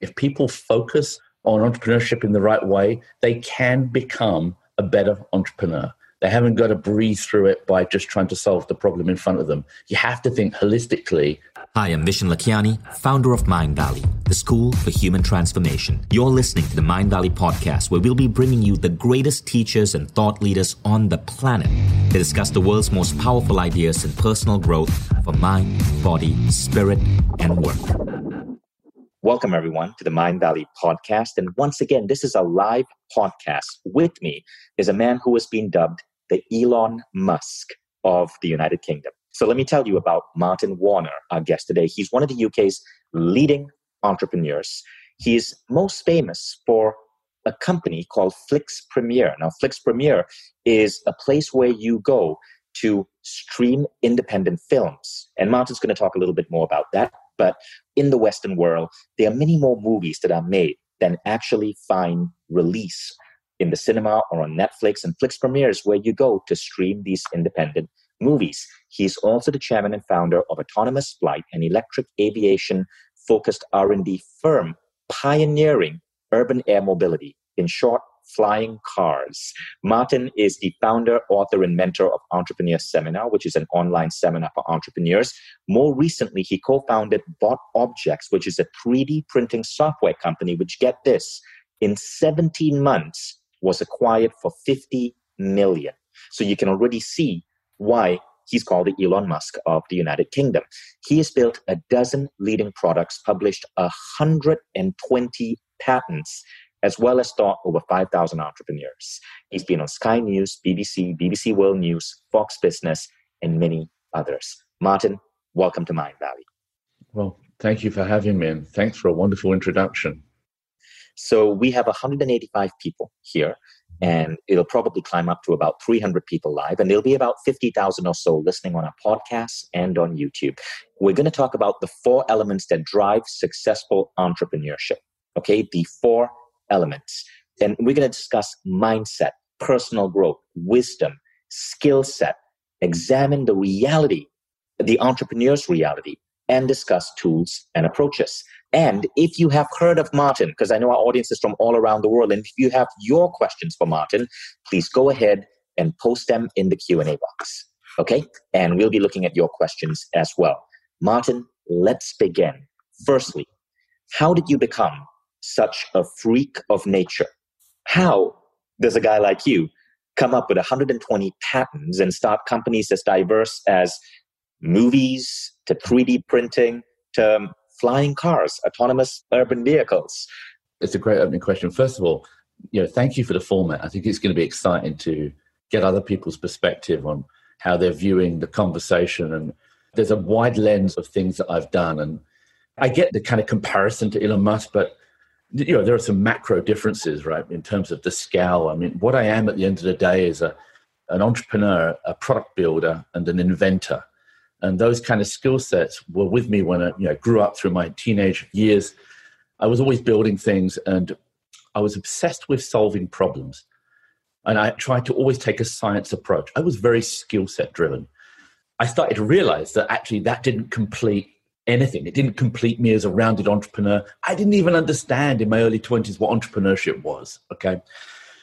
If people focus on entrepreneurship in the right way, they can become a better entrepreneur. They haven't got to breathe through it by just trying to solve the problem in front of them. You have to think holistically. Hi, I'm Vishen Lakhiani, founder of Mindvalley, the school for human transformation. You're listening to the Mindvalley podcast, where we'll be bringing you the greatest teachers and thought leaders on the planet to discuss the world's most powerful ideas in personal growth for mind, body, spirit, and work. Welcome, everyone, to the Mindvalley podcast. And once again, this is a live podcast. With me is a man who has been dubbed the Elon Musk of the United Kingdom. So let me tell you about Martin Warner, our guest today. He's one of the UK's leading entrepreneurs. He's most famous for a company called Flix Premiere. Now, Flix Premiere is a place where you go to stream independent films. And Martin's going to talk a little bit more about that. But in the Western world, there are many more movies that are made than actually find release in the cinema or on Netflix and Flix Premiere is where you go to stream these independent movies. He's also the chairman and founder of Autonomous Flight, an electric aviation focused R&D firm pioneering urban air mobility. In short, flying cars. Martin is the founder, author, and mentor of Entrepreneur Seminar, which is an online seminar for entrepreneurs. More recently, he co founded Bot Objects, which is a 3D printing software company, which, get this, in 17 months was acquired for 50 million. So you can already see why he's called the Elon Musk of the United Kingdom. He has built a dozen leading products, published 120 patents, as well as taught over 5,000 entrepreneurs. He's been on Sky News, BBC, BBC World News, Fox Business, and many others. Martin, welcome to Mindvalley. Well, thank you for having me, and thanks for a wonderful introduction. So we have 185 people here, and it'll probably climb up to about 300 people live, and there'll be about 50,000 or so listening on our podcast and on YouTube. We're going to talk about the four elements that drive successful entrepreneurship. Okay, the four elements. And we're going to discuss mindset, personal growth, wisdom, skill set, examine the reality, the entrepreneur's reality, and discuss tools and approaches. And if you have heard of Martin, because I know our audience is from all around the world, and if you have your questions for Martin, please go ahead and post them in the Q&A box. Okay? And we'll be looking at your questions as well. Martin, let's begin. Firstly, how did you become such a freak of nature? How does a guy like you come up with 120 patents and start companies as diverse as movies to 3D printing to um, flying cars, autonomous urban vehicles? It's a great opening question. First of all, you know, thank you for the format. I think it's going to be exciting to get other people's perspective on how they're viewing the conversation. And there's a wide lens of things that I've done. And I get the kind of comparison to Elon Musk, but you know, there are some macro differences, right, in terms of the scale. I mean, what I am at the end of the day is a an entrepreneur, a product builder, and an inventor and those kind of skill sets were with me when I you know, grew up through my teenage years. I was always building things and I was obsessed with solving problems. And I tried to always take a science approach. I was very skill set driven. I started to realize that actually that didn't complete anything. It didn't complete me as a rounded entrepreneur. I didn't even understand in my early 20s what entrepreneurship was. Okay.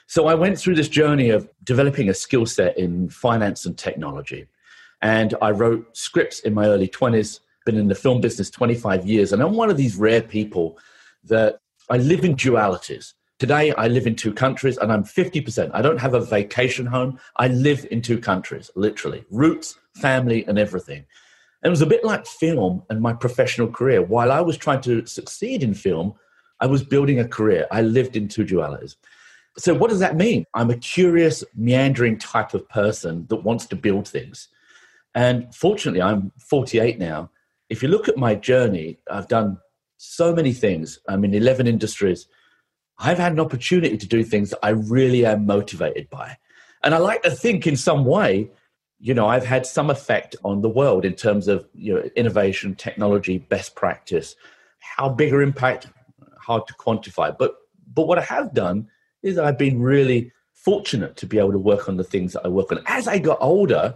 So I went through this journey of developing a skill set in finance and technology. And I wrote scripts in my early 20s, been in the film business 25 years. And I'm one of these rare people that I live in dualities. Today, I live in two countries and I'm 50%. I don't have a vacation home. I live in two countries, literally roots, family, and everything. And it was a bit like film and my professional career. While I was trying to succeed in film, I was building a career. I lived in two dualities. So, what does that mean? I'm a curious, meandering type of person that wants to build things. And fortunately, I'm 48 now. If you look at my journey, I've done so many things. I'm in 11 industries. I've had an opportunity to do things that I really am motivated by. And I like to think in some way, you know, I've had some effect on the world in terms of you know, innovation, technology, best practice. How big or impact, hard to quantify. But but what I have done is I've been really fortunate to be able to work on the things that I work on. As I got older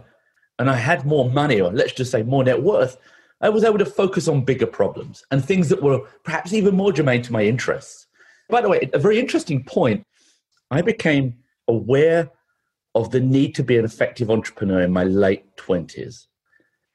and I had more money, or let's just say more net worth, I was able to focus on bigger problems and things that were perhaps even more germane to my interests. By the way, a very interesting point, I became aware of the need to be an effective entrepreneur in my late 20s.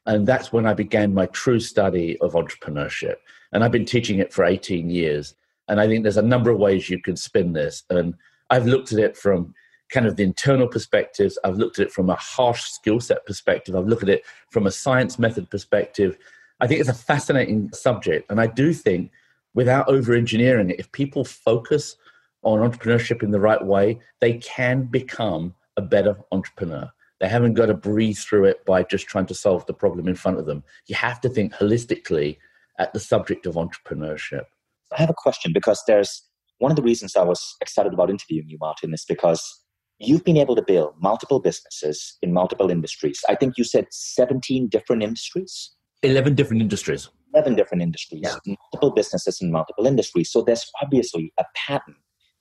And that's when I began my true study of entrepreneurship. And I've been teaching it for 18 years. And I think there's a number of ways you can spin this. And I've looked at it from kind of the internal perspectives. I've looked at it from a harsh skill set perspective. I've looked at it from a science method perspective. I think it's a fascinating subject. And I do think without over engineering it, if people focus on entrepreneurship in the right way, they can become a better entrepreneur. They haven't got to breathe through it by just trying to solve the problem in front of them. You have to think holistically at the subject of entrepreneurship. I have a question because there's one of the reasons I was excited about interviewing you, Martin, is because you've been able to build multiple businesses in multiple industries. I think you said 17 different industries? 11 different industries. 11 different industries, yeah. multiple businesses in multiple industries. So there's obviously a pattern.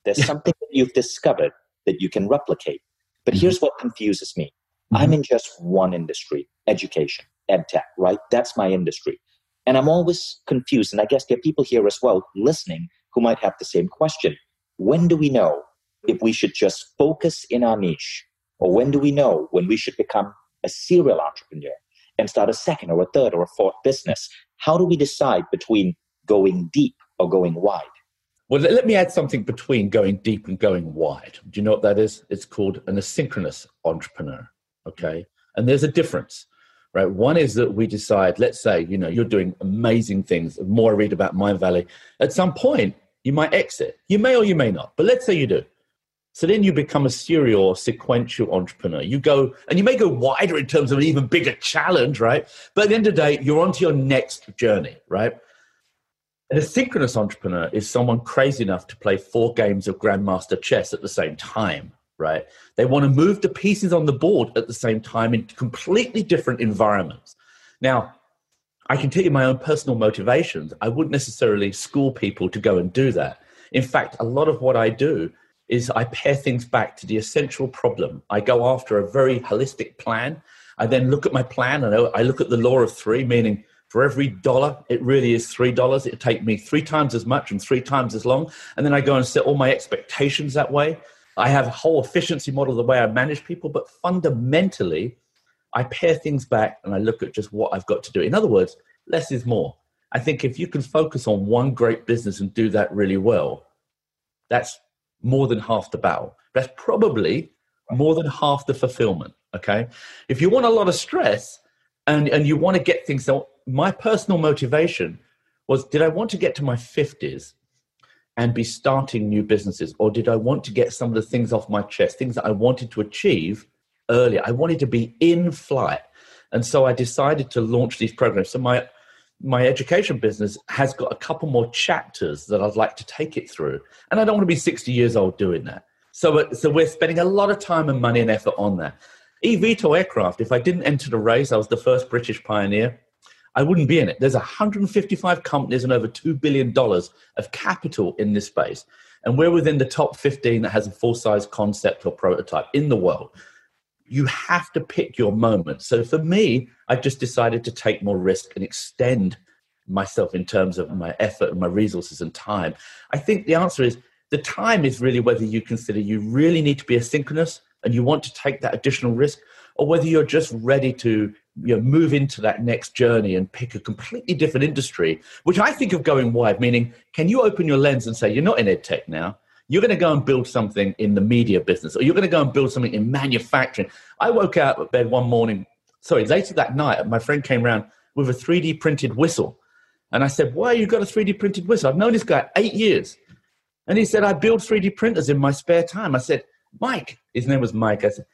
There's yeah. something that you've discovered that you can replicate. But mm-hmm. here's what confuses me mm-hmm. I'm in just one industry, education, ed tech, right? That's my industry. And I'm always confused. And I guess there are people here as well listening who might have the same question. When do we know if we should just focus in our niche? Or when do we know when we should become a serial entrepreneur and start a second or a third or a fourth business? How do we decide between going deep or going wide? Well, let me add something between going deep and going wide. Do you know what that is? It's called an asynchronous entrepreneur. Okay. And there's a difference, right? One is that we decide, let's say, you know, you're doing amazing things. The more I read about Mindvalley, at some point, you might exit. You may or you may not, but let's say you do. So then you become a serial or sequential entrepreneur. You go, and you may go wider in terms of an even bigger challenge, right? But at the end of the day, you're on to your next journey, right? An asynchronous entrepreneur is someone crazy enough to play four games of Grandmaster chess at the same time, right? They want to move the pieces on the board at the same time in completely different environments. Now, I can tell you my own personal motivations. I wouldn't necessarily school people to go and do that. In fact, a lot of what I do is I pare things back to the essential problem. I go after a very holistic plan. I then look at my plan and I look at the law of three, meaning for every dollar, it really is three dollars. It take me three times as much and three times as long. And then I go and set all my expectations that way. I have a whole efficiency model the way I manage people, but fundamentally, I pare things back and I look at just what I've got to do. In other words, less is more. I think if you can focus on one great business and do that really well, that's more than half the battle. That's probably more than half the fulfillment. Okay. If you want a lot of stress and, and you want to get things, so my personal motivation was did I want to get to my 50s and be starting new businesses, or did I want to get some of the things off my chest, things that I wanted to achieve earlier? I wanted to be in flight. And so I decided to launch these programs. So my my education business has got a couple more chapters that I'd like to take it through. And I don't want to be 60 years old doing that. So, uh, so we're spending a lot of time and money and effort on that. eVTOL aircraft, if I didn't enter the race, I was the first British pioneer, I wouldn't be in it. There's 155 companies and over $2 billion of capital in this space. And we're within the top 15 that has a full size concept or prototype in the world you have to pick your moment. So for me, I've just decided to take more risk and extend myself in terms of my effort and my resources and time. I think the answer is the time is really whether you consider you really need to be asynchronous and you want to take that additional risk, or whether you're just ready to you know, move into that next journey and pick a completely different industry, which I think of going wide, meaning can you open your lens and say, you're not in ed tech now, you're going to go and build something in the media business or you're going to go and build something in manufacturing. I woke out of bed one morning, sorry, later that night, my friend came around with a 3D printed whistle. And I said, Why you got a 3D printed whistle? I've known this guy eight years. And he said, I build 3D printers in my spare time. I said, Mike, his name was Mike. I said,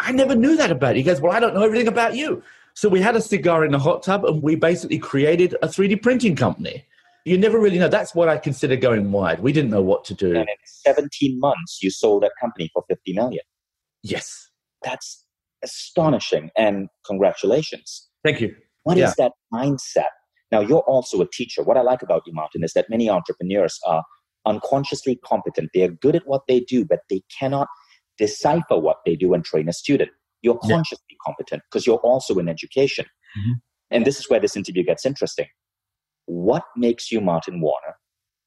I never knew that about you. He goes, Well, I don't know everything about you. So we had a cigar in the hot tub and we basically created a 3D printing company. You never really know. That's what I consider going wide. We didn't know what to do. And in 17 months, you sold that company for 50 million. Yes. That's astonishing. And congratulations. Thank you. What yeah. is that mindset? Now, you're also a teacher. What I like about you, Martin, is that many entrepreneurs are unconsciously competent. They are good at what they do, but they cannot decipher what they do and train a student. You're consciously yeah. competent because you're also in education. Mm-hmm. And this is where this interview gets interesting. What makes you Martin Warner?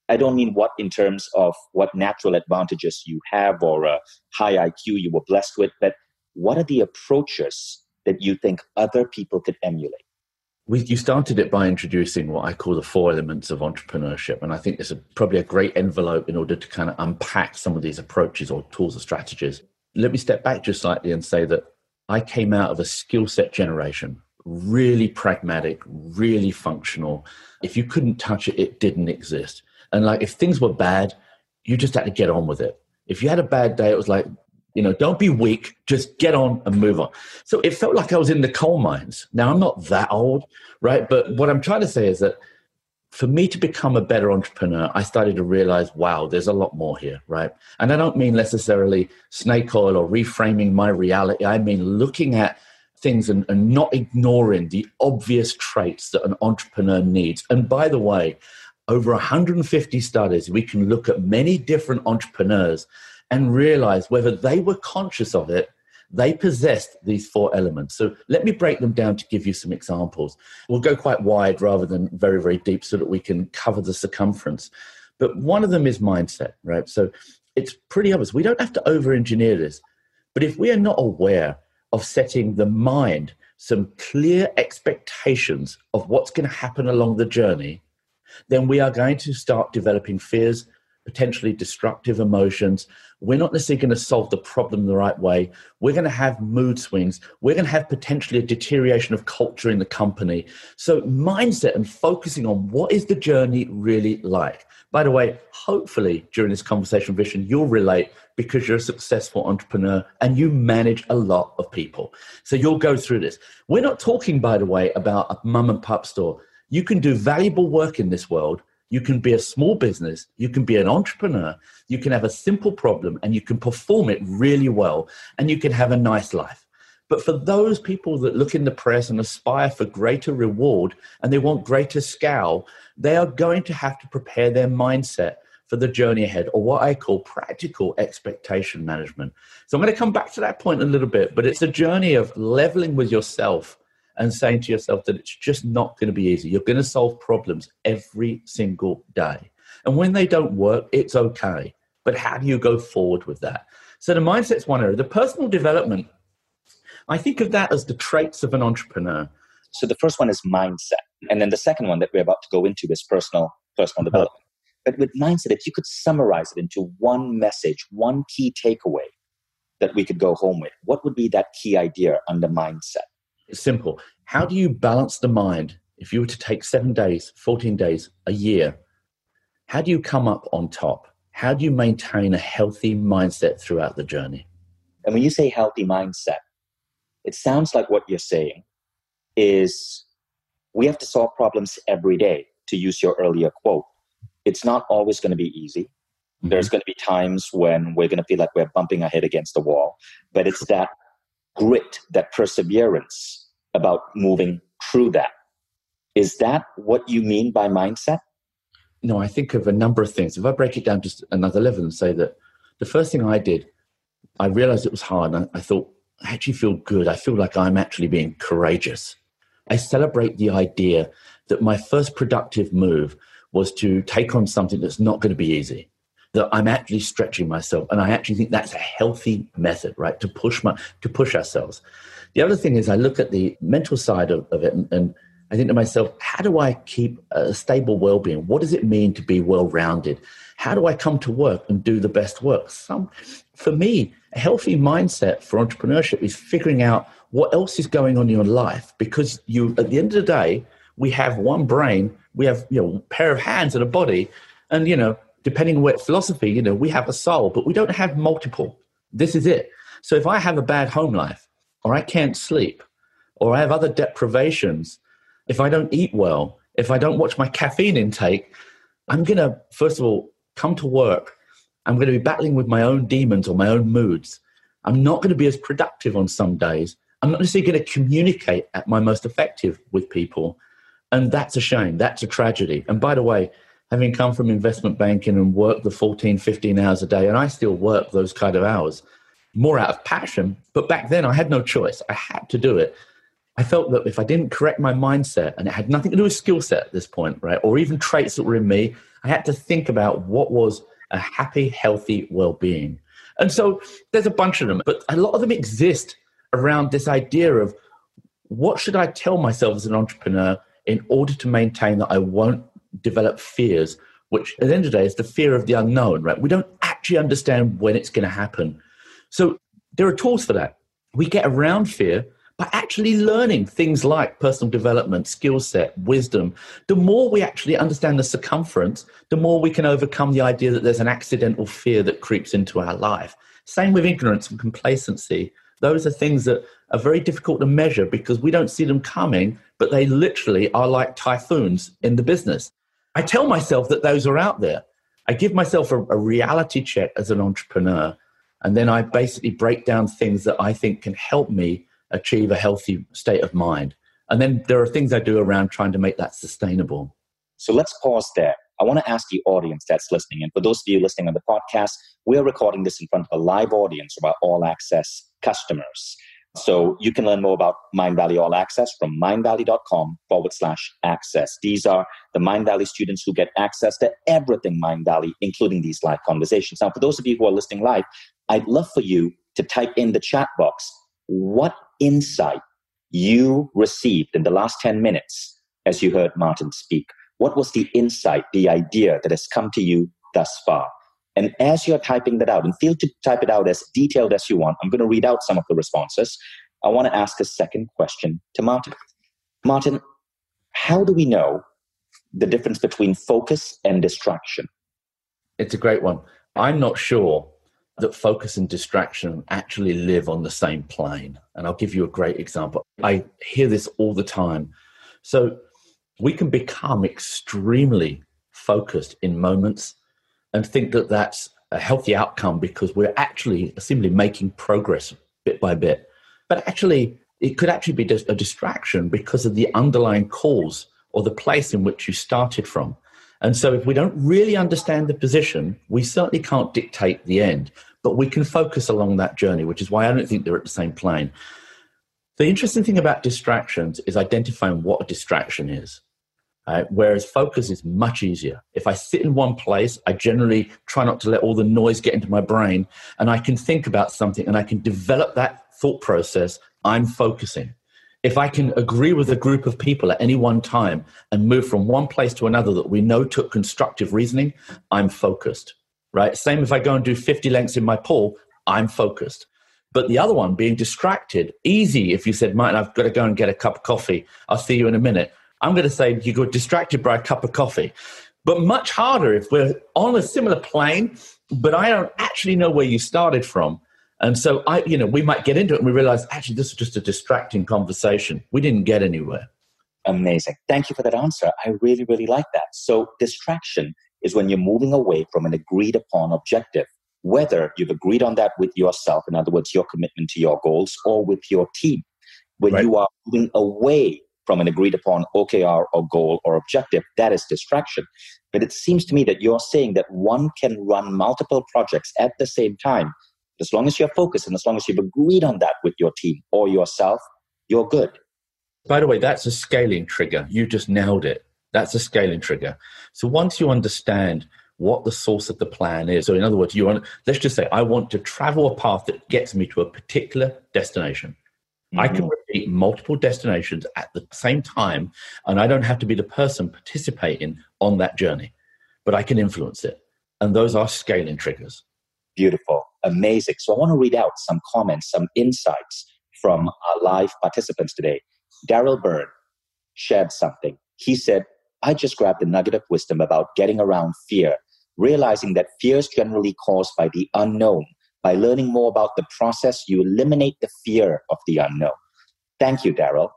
I don't mean what in terms of what natural advantages you have or a high IQ you were blessed with, but what are the approaches that you think other people could emulate? We, you started it by introducing what I call the four elements of entrepreneurship. And I think it's a, probably a great envelope in order to kind of unpack some of these approaches or tools or strategies. Let me step back just slightly and say that I came out of a skill set generation, really pragmatic, really functional. If you couldn't touch it, it didn't exist. And like if things were bad, you just had to get on with it. If you had a bad day, it was like, you know, don't be weak, just get on and move on. So it felt like I was in the coal mines. Now, I'm not that old, right? But what I'm trying to say is that for me to become a better entrepreneur, I started to realize, wow, there's a lot more here, right? And I don't mean necessarily snake oil or reframing my reality. I mean looking at things and, and not ignoring the obvious traits that an entrepreneur needs. And by the way, over 150 studies, we can look at many different entrepreneurs and realize whether they were conscious of it, they possessed these four elements. So let me break them down to give you some examples. We'll go quite wide rather than very, very deep so that we can cover the circumference. But one of them is mindset, right? So it's pretty obvious. We don't have to over engineer this. But if we are not aware of setting the mind some clear expectations of what's going to happen along the journey, then we are going to start developing fears, potentially destructive emotions. We're not necessarily going to solve the problem the right way. We're going to have mood swings. We're going to have potentially a deterioration of culture in the company. So, mindset and focusing on what is the journey really like. By the way, hopefully during this conversation, Vishen, you'll relate because you're a successful entrepreneur and you manage a lot of people. So you'll go through this. We're not talking, by the way, about a mum and pop store. You can do valuable work in this world you can be a small business, you can be an entrepreneur, you can have a simple problem and you can perform it really well and you can have a nice life. But for those people that look in the press and aspire for greater reward and they want greater scale, they are going to have to prepare their mindset for the journey ahead, or what I call practical expectation management. So I'm going to come back to that point a little bit, but it's a journey of leveling with yourself and saying to yourself that it's just not going to be easy. You're going to solve problems every single day. And when they don't work, it's okay. But how do you go forward with that? So the mindset's one area. The personal development, I think of that as the traits of an entrepreneur. So the first one is mindset. And then the second one that we're about to go into is personal personal uh-huh. development. But with mindset, if you could summarize it into one message, one key takeaway that we could go home with, what would be that key idea under mindset? It's simple. How do you balance the mind if you were to take seven days, 14 days, a year? How do you come up on top? How do you maintain a healthy mindset throughout the journey? And when you say healthy mindset, it sounds like what you're saying is we have to solve problems every day, to use your earlier quote. It's not always going to be easy. Mm-hmm. There's going to be times when we're going to feel like we're bumping our head against the wall, but it's that grit, that perseverance about moving through that. Is that what you mean by mindset? No, I think of a number of things. If I break it down just another level and say that the first thing I did, I realized it was hard. And I thought, I actually feel good. I feel like I'm actually being courageous. I celebrate the idea that my first productive move was to take on something that's not going to be easy that I'm actually stretching myself. And I actually think that's a healthy method, right? To push my to push ourselves. The other thing is I look at the mental side of, of it and, and I think to myself, how do I keep a stable well-being? What does it mean to be well-rounded? How do I come to work and do the best work? Some, for me, a healthy mindset for entrepreneurship is figuring out what else is going on in your life because you, at the end of the day, we have one brain, we have you know a pair of hands and a body, and you know depending on what philosophy, you know, we have a soul, but we don't have multiple. This is it. So if I have a bad home life, or I can't sleep, or I have other deprivations, if I don't eat well, if I don't watch my caffeine intake, I'm going to, first of all, come to work. I'm going to be battling with my own demons or my own moods. I'm not going to be as productive on some days. I'm not necessarily going to communicate at my most effective with people. And that's a shame. That's a tragedy. And by the way, having come from investment banking and worked the 14, 15 hours a day, and I still work those kind of hours, more out of passion. But back then, I had no choice. I had to do it. I felt that if I didn't correct my mindset, and it had nothing to do with skill set at this point, right, or even traits that were in me, I had to think about what was a happy, healthy well being. And so there's a bunch of them, but a lot of them exist around this idea of what should I tell myself as an entrepreneur in order to maintain that I won't develop fears, which at the end of the day is the fear of the unknown, right? We don't actually understand when it's going to happen. So there are tools for that. We get around fear by actually learning things like personal development, skill set, wisdom. The more we actually understand the circumference, the more we can overcome the idea that there's an accidental fear that creeps into our life. Same with ignorance and complacency. Those are things that are very difficult to measure because we don't see them coming, but they literally are like typhoons in the business. I tell myself that those are out there. I give myself a, a reality check as an entrepreneur, and then I basically break down things that I think can help me achieve a healthy state of mind. And then there are things I do around trying to make that sustainable. So let's pause there. I want to ask the audience that's listening, and for those of you listening on the podcast, we're recording this in front of a live audience of our all access customers. So you can learn more about Mindvalley All Access from mindvalley.com forward slash access. These are the Mindvalley students who get access to everything Mindvalley, including these live conversations. Now, for those of you who are listening live, I'd love for you to type in the chat box what insight you received in the last 10 minutes as you heard Martin speak. What was the insight, the idea that has come to you thus far? And as you're typing that out, and feel to type it out as detailed as you want, I'm going to read out some of the responses. I want to ask a second question to Martin. Martin, how do we know the difference between focus and distraction? It's a great one. I'm not sure that focus and distraction actually live on the same plane. And I'll give you a great example. I hear this all the time. So we can become extremely focused in moments and think that that's a healthy outcome because we're actually simply making progress bit by bit. But actually, it could actually be a distraction because of the underlying cause or the place in which you started from. And so, if we don't really understand the position, we certainly can't dictate the end, but we can focus along that journey, which is why I don't think they're at the same plane. The interesting thing about distractions is identifying what a distraction is. Uh, whereas focus is much easier. If I sit in one place, I generally try not to let all the noise get into my brain, and I can think about something and I can develop that thought process. I'm focusing. If I can agree with a group of people at any one time and move from one place to another that we know took constructive reasoning, I'm focused, right? Same if I go and do 50 lengths in my pool, I'm focused. But the other one, being distracted, easy if you said, Martin, I've got to go and get a cup of coffee. I'll see you in a minute. I'm going to say you got distracted by a cup of coffee. But much harder if we're on a similar plane, but I don't actually know where you started from. And so I, you know, we might get into it and we realize actually this is just a distracting conversation. We didn't get anywhere. Amazing. Thank you for that answer. I really, really like that. So distraction is when you're moving away from an agreed upon objective, whether you've agreed on that with yourself, in other words, your commitment to your goals, or with your team. When right. you are moving away from an agreed upon OKR or goal or objective, that is distraction. But it seems to me that you're saying that one can run multiple projects at the same time as long as you're focused and as long as you've agreed on that with your team or yourself, you're good. By the way, that's a scaling trigger. You just nailed it. That's a scaling trigger. So once you understand what the source of the plan is, so in other words, you want, let's just say, I want to travel a path that gets me to a particular destination. Mm-hmm. I can repeat multiple destinations at the same time, and I don't have to be the person participating on that journey, but I can influence it. And those are scaling triggers. Beautiful amazing. So I want to read out some comments, some insights from our live participants today. Daryl Byrne shared something. He said, I just grabbed a nugget of wisdom about getting around fear, realizing that fear is generally caused by the unknown. By learning more about the process, you eliminate the fear of the unknown. Thank you, Daryl.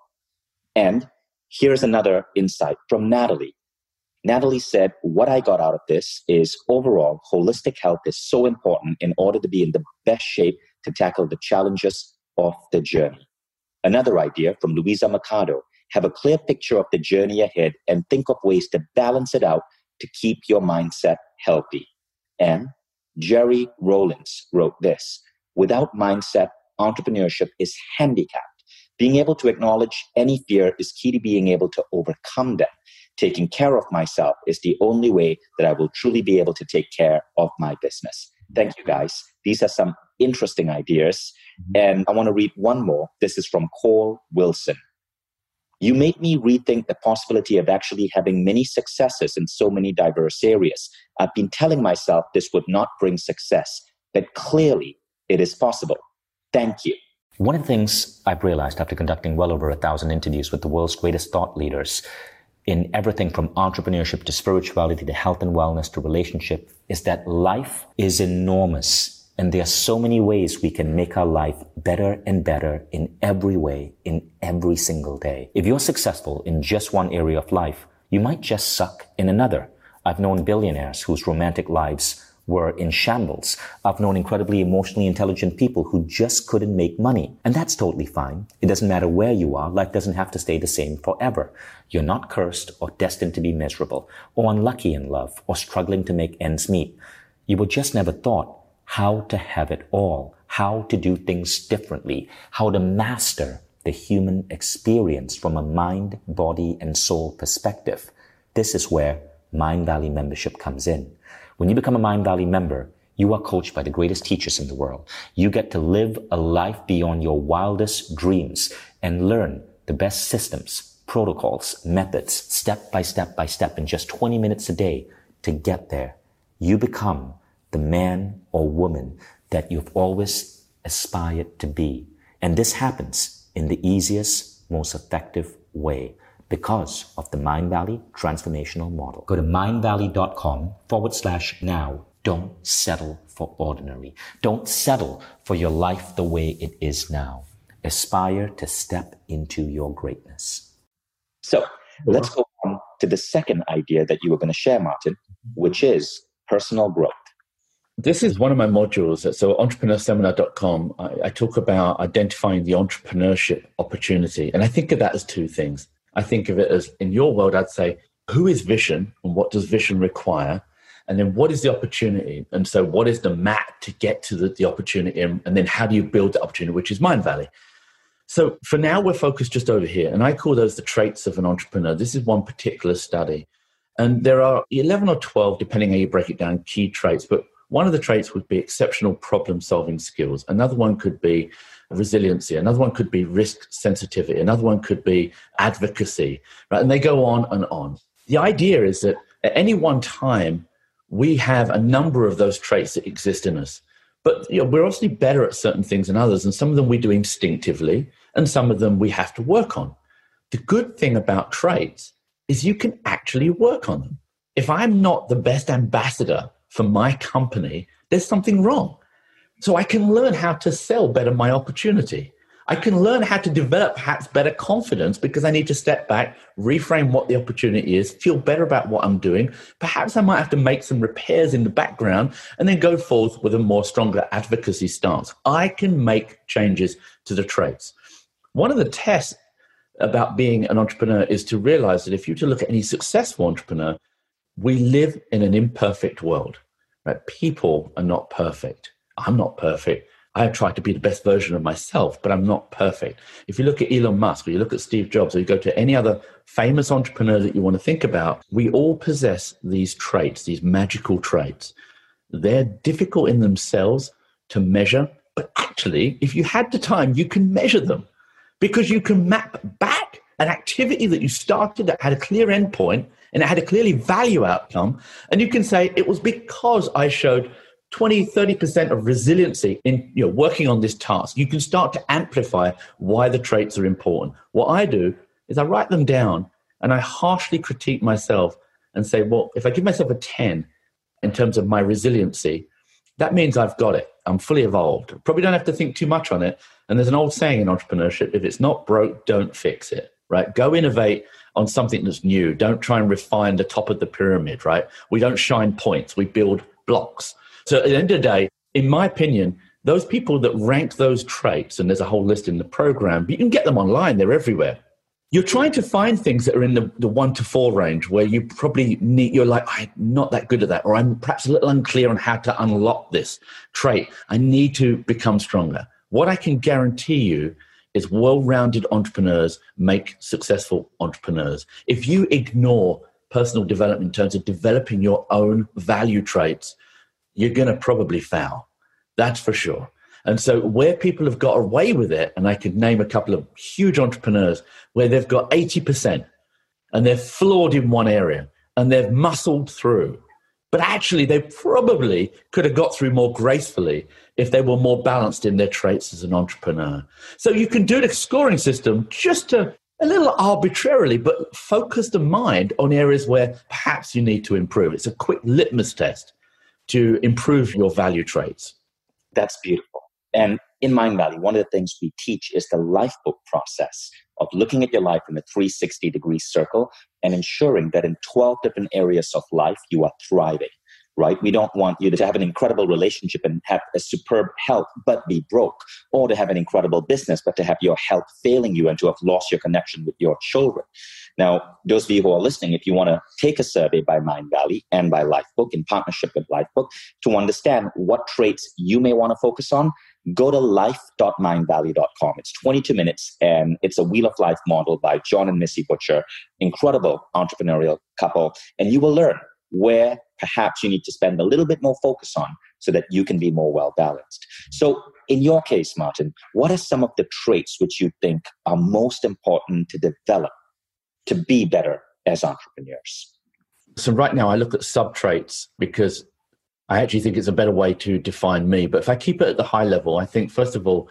And Here's another insight from Natalie. Natalie said, What I got out of this is overall, holistic health is so important in order to be in the best shape to tackle the challenges of the journey. Another idea from Louisa Mercado have a clear picture of the journey ahead and think of ways to balance it out to keep your mindset healthy. And Jerry Rollins wrote this Without mindset, entrepreneurship is handicapped. Being able to acknowledge any fear is key to being able to overcome them. Taking care of myself is the only way that I will truly be able to take care of my business. Thank you, guys. These are some interesting ideas. Mm-hmm. And I want to read one more. This is from Cole Wilson. You made me rethink the possibility of actually having many successes in so many diverse areas. I've been telling myself this would not bring success, but clearly it is possible. Thank you. One of the things I've realized after conducting well over a thousand interviews with the world's greatest thought leaders in everything from entrepreneurship to spirituality to health and wellness to relationship is that life is enormous. And there are so many ways we can make our life better and better in every way, in every single day. If you're successful in just one area of life, you might just suck in another. I've known billionaires whose romantic lives were in shambles. I've known incredibly emotionally intelligent people who just couldn't make money. And that's totally fine. It doesn't matter where you are. Life doesn't have to stay the same forever. You're not cursed or destined to be miserable or unlucky in love or struggling to make ends meet. You were just never taught how to have it all, how to do things differently, how to master the human experience from a mind, body, and soul perspective. This is where Mindvalley membership comes in. When you become a Mindvalley member, you are coached by the greatest teachers in the world. You get to live a life beyond your wildest dreams and learn the best systems, protocols, methods, step by step by step in just 20 minutes a day to get there. You become the man or woman that you've always aspired to be. And this happens in the easiest, most effective way because of the Mindvalley transformational model. Go to mindvalley.com forward slash now. Don't settle for ordinary. Don't settle for your life the way it is now. Aspire to step into your greatness. So let's go on to the second idea that you were going to share, Martin, which is personal growth. This is one of my modules. So, entrepreneurseminar.com, I, I talk about identifying the entrepreneurship opportunity. And I think of that as two things. I think of it as in your world, I'd say, who is Vishen and what does Vishen require? And then what is the opportunity? And so, what is the map to get to the, the opportunity? And, and then, how do you build the opportunity, which is Mindvalley? So, for now, we're focused just over here. And I call those the traits of an entrepreneur. This is one particular study. And there are 11 or 12, depending how you break it down, key traits. But one of the traits would be exceptional problem solving skills. Another one could be resiliency. Another one could be risk sensitivity. Another one could be advocacy, right? And they go on and on. The idea is that at any one time, we have a number of those traits that exist in us. But you know, we're obviously better at certain things than others, and some of them we do instinctively, and some of them we have to work on. The good thing about traits is you can actually work on them. If I'm not the best ambassador for my company, there's something wrong. So I can learn how to sell better my opportunity. I can learn how to develop perhaps better confidence because I need to step back, reframe what the opportunity is, feel better about what I'm doing. Perhaps I might have to make some repairs in the background and then go forth with a more stronger advocacy stance. I can make changes to the traits. One of the tests about being an entrepreneur is to realize that if you to look at any successful entrepreneur, we live in an imperfect world. Right? People are not perfect. I'm not perfect. I try to be the best version of myself, but I'm not perfect. If you look at Elon Musk or you look at Steve Jobs or you go to any other famous entrepreneur that you want to think about, we all possess these traits, these magical traits. They're difficult in themselves to measure, but actually, if you had the time, you can measure them because you can map back an activity that you started that had a clear endpoint and it had a clearly value outcome. And you can say it was because I showed 20 30% of resiliency in you know working on this task. You can start to amplify why the traits are important. What i do is i write them down and i harshly critique myself and say well if i give myself a 10 in terms of my resiliency that means i've got it. I'm fully evolved. Probably don't have to think too much on it. And there's an old saying in entrepreneurship if it's not broke don't fix it right? Go innovate on something that's new. Don't try and refine the top of the pyramid, right? We don't shine points, we build blocks. So at the end of the day, in my opinion, those people that rank those traits, and there's a whole list in the program, but you can get them online, they're everywhere. You're trying to find things that are in the, the one to four range where you probably need, you're like, I'm not that good at that, or I'm perhaps a little unclear on how to unlock this trait. I need to become stronger. What I can guarantee you is well rounded entrepreneurs make successful entrepreneurs. If you ignore personal development in terms of developing your own value traits, you're going to probably fail. That's for sure. And so, where people have got away with it, and I could name a couple of huge entrepreneurs where they've got 80% and they're flawed in one area and they've muscled through. But actually, they probably could have got through more gracefully if they were more balanced in their traits as an entrepreneur. So, you can do the scoring system just to a little arbitrarily, but focus the mind on areas where perhaps you need to improve. It's a quick litmus test to improve your value traits. That's beautiful. And in Mind Mindvalley, one of the things we teach is the lifebook process of looking at your life in a 360 degree circle and ensuring that in 12 different areas of life you are thriving right? We don't want you to have an incredible relationship and have a superb health but be broke, or to have an incredible business but to have your health failing you and to have lost your connection with your children. Now, those of you who are listening, if you want to take a survey by Mindvalley and by Lifebook in partnership with Lifebook to understand what traits you may want to focus on, go to life.mindvalley.com. It's 22 minutes and it's a Wheel of Life model by Jon and Missy Butcher, incredible entrepreneurial couple. And you will learn where perhaps you need to spend a little bit more focus on so that you can be more well balanced. So, in your case, Martin, what are some of the traits which you think are most important to develop to be better as entrepreneurs? So, right now, I look at sub traits because I actually think it's a better way to define me. But if I keep it at the high level, I think, first of all,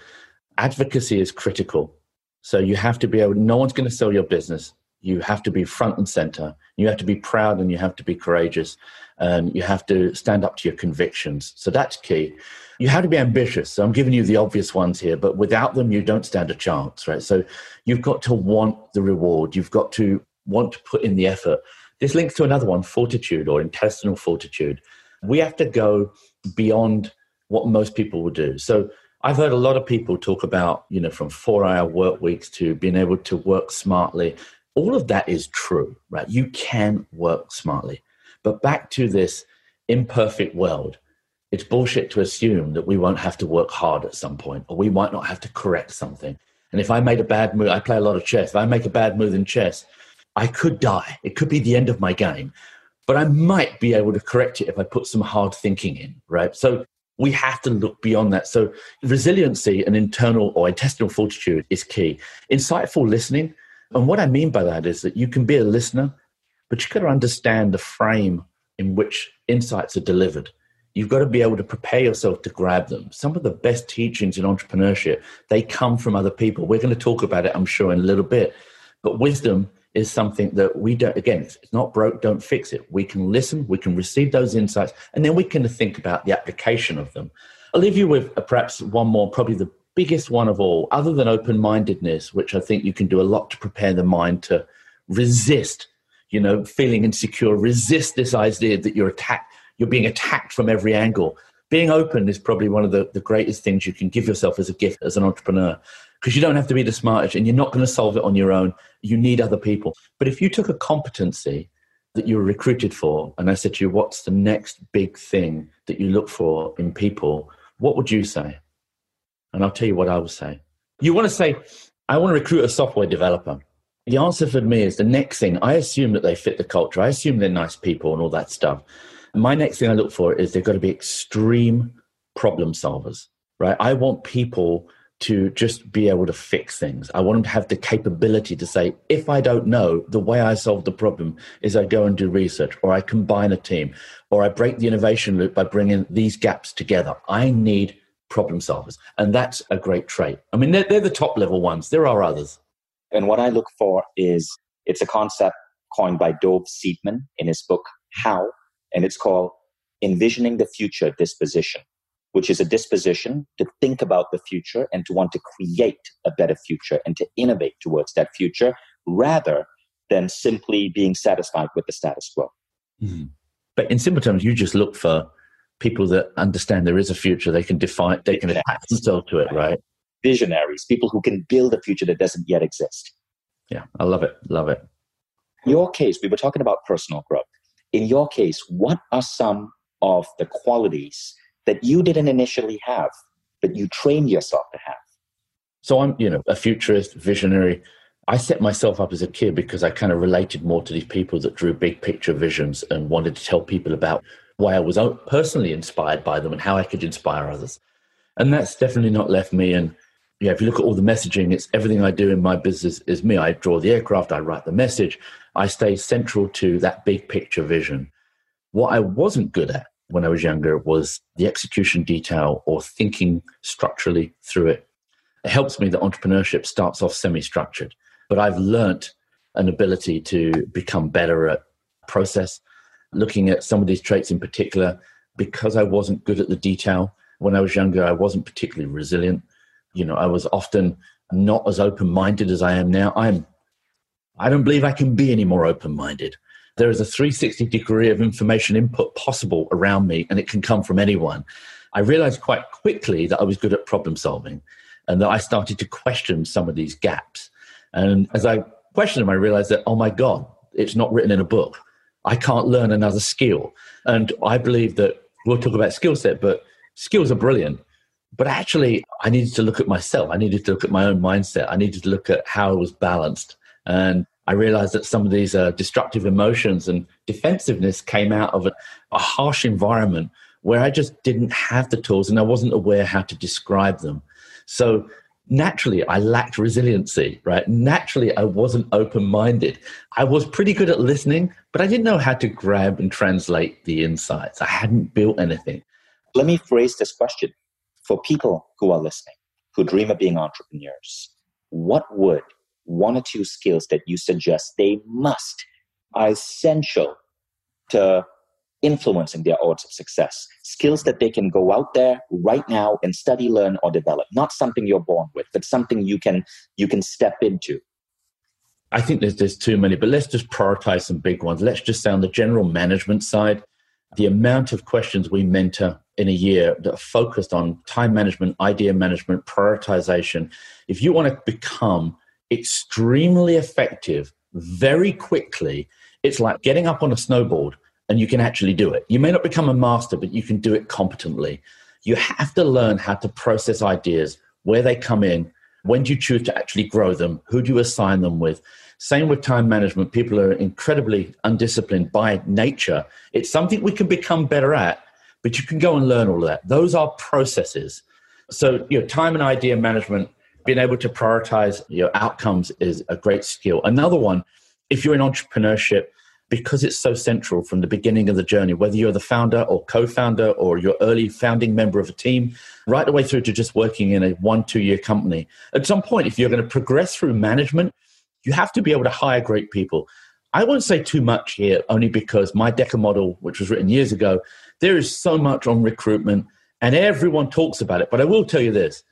advocacy is critical. So, you have to be able, no one's going to sell your business you have to be front and center. You have to be proud and you have to be courageous. And you have to stand up to your convictions. So that's key. You have to be ambitious. So I'm giving you the obvious ones here, but without them, you don't stand a chance, right? So you've got to want the reward. You've got to want to put in the effort. This links to another one fortitude or intestinal fortitude. We have to go beyond what most people will do. So I've heard a lot of people talk about, you know, from four hour work weeks to being able to work smartly all of that is true, right? You can work smartly. But back to this imperfect world, it's bullshit to assume that we won't have to work hard at some point or we might not have to correct something. And if I made a bad move, I play a lot of chess. If I make a bad move in chess, I could die. It could be the end of my game. But I might be able to correct it if I put some hard thinking in, right? So we have to look beyond that. So resiliency and internal or intestinal fortitude is key. Insightful listening and what I mean by that is that you can be a listener, but you've got to understand the frame in which insights are delivered. You've got to be able to prepare yourself to grab them. Some of the best teachings in entrepreneurship, they come from other people. We're going to talk about it, I'm sure, in a little bit. But wisdom is something that we don't, again, it's not broke, don't fix it. We can listen, we can receive those insights, and then we can think about the application of them. I'll leave you with uh, perhaps one more, probably the biggest one of all, other than open mindedness, which I think you can do a lot to prepare the mind to resist, you know, feeling insecure, resist this idea that you're attacked, you're being attacked from every angle. Being open is probably one of the, the greatest things you can give yourself as a gift as an entrepreneur because you don't have to be the smartest and you're not going to solve it on your own. You need other people. But if you took a competency that you were recruited for and I said to you, what's the next big thing that you look for in people, what would you say? And I'll tell you what I would say. You want to say, I want to recruit a software developer. The answer for me is the next thing. I assume that they fit the culture. I assume they're nice people and all that stuff. My next thing I look for is they've got to be extreme problem solvers, right? I want people to just be able to fix things. I want them to have the capability to say, if I don't know, the way I solve the problem is I go and do research, or I combine a team, or I break the innovation loop by bringing these gaps together. I need problem solvers. And that's a great trait. I mean, they're, they're the top level ones. There are others. And what I look for is it's a concept coined by Dov Seidman in his book, How, and it's called Envisioning the Future Disposition, which is a disposition to think about the future and to want to create a better future and to innovate towards that future rather than simply being satisfied with the status quo. Mm-hmm. But in simple terms, you just look for people that understand there is a future. They can define, they can attach themselves to it, right? Visionaries, people who can build a future that doesn't yet exist. Yeah, I love it. Love it. In your case, we were talking about personal growth. In your case, what are some of the qualities that you didn't initially have, but you trained yourself to have? So I'm, you know, a futurist, visionary. I set myself up as a kid because I kind of related more to these people that drew big picture visions and wanted to tell people about why I was personally inspired by them and how I could inspire others. And that's definitely not left me. And yeah, if you look at all the messaging, it's everything I do in my business is me. I draw the aircraft, I write the message, I stay central to that big picture vision. What I wasn't good at when I was younger was the execution detail or thinking structurally through it. It helps me that entrepreneurship starts off semi structured, but I've learnt an ability to become better at process, looking at some of these traits in particular. Because I wasn't good at the detail when I was younger, I wasn't particularly resilient. You know, I was often not as open minded as I am now. I'm, I don't believe I can be any more open minded there is a 360 degree of information input possible around me, and it can come from anyone. I realized quite quickly that I was good at problem solving and that I started to question some of these gaps. And as I questioned them, I realized that, oh my God, it's not written in a book. I can't learn another skill. And I believe that we'll talk about skill set, but skills are brilliant. But actually, I needed to look at myself. I needed to look at my own mindset. I needed to look at how I was balanced. And I realized that some of these uh, destructive emotions and defensiveness came out of a, a harsh environment where I just didn't have the tools and I wasn't aware how to describe them. So naturally, I lacked resiliency, right? Naturally, I wasn't open minded. I was pretty good at listening, but I didn't know how to grab and translate the insights. I hadn't built anything. Let me phrase this question for people who are listening, who dream of being entrepreneurs. What would one or two skills that you suggest they must are essential to influencing their odds of success. Skills that they can go out there right now and study learn or develop. Not something you're born with but something you can you can step into. I think there's there's too many but let's just prioritize some big ones. Let's just say on the general management side. The amount of questions we mentor in a year that are focused on time management idea management prioritization. If you want to become extremely effective very quickly. It's like getting up on a snowboard and you can actually do it. You may not become a master, but you can do it competently. You have to learn how to process ideas, where they come in, when do you choose to actually grow them, who do you assign them with. Same with time management. People are incredibly undisciplined by nature. It's something we can become better at, but you can go and learn all of that. Those are processes. So, you know, time and idea management being able to prioritize your outcomes is a great skill. Another one, if you're in entrepreneurship, because it's so central from the beginning of the journey, whether you're the founder or co founder or you're early founding member of a team, right the way through to just working in a one, two year company. At some point, if you're going to progress through management, you have to be able to hire great people. I won't say too much here, only because my DECA model, which was written years ago, there is so much on recruitment and everyone talks about it. But I will tell you this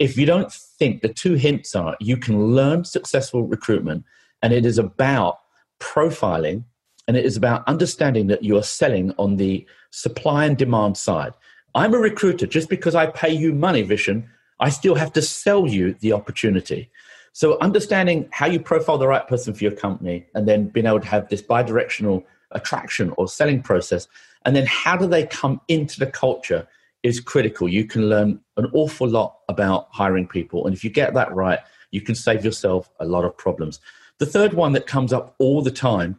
if you don't think the two hints are you can learn successful recruitment and it is about profiling and it is about understanding that you are selling on the supply and demand side. I'm a recruiter just because I pay you money, Vishen, I still have to sell you the opportunity. So, understanding how you profile the right person for your company and then being able to have this bidirectional attraction or selling process, and then how do they come into the culture is critical. You can learn an awful lot about hiring people. And if you get that right, you can save yourself a lot of problems. The third one that comes up all the time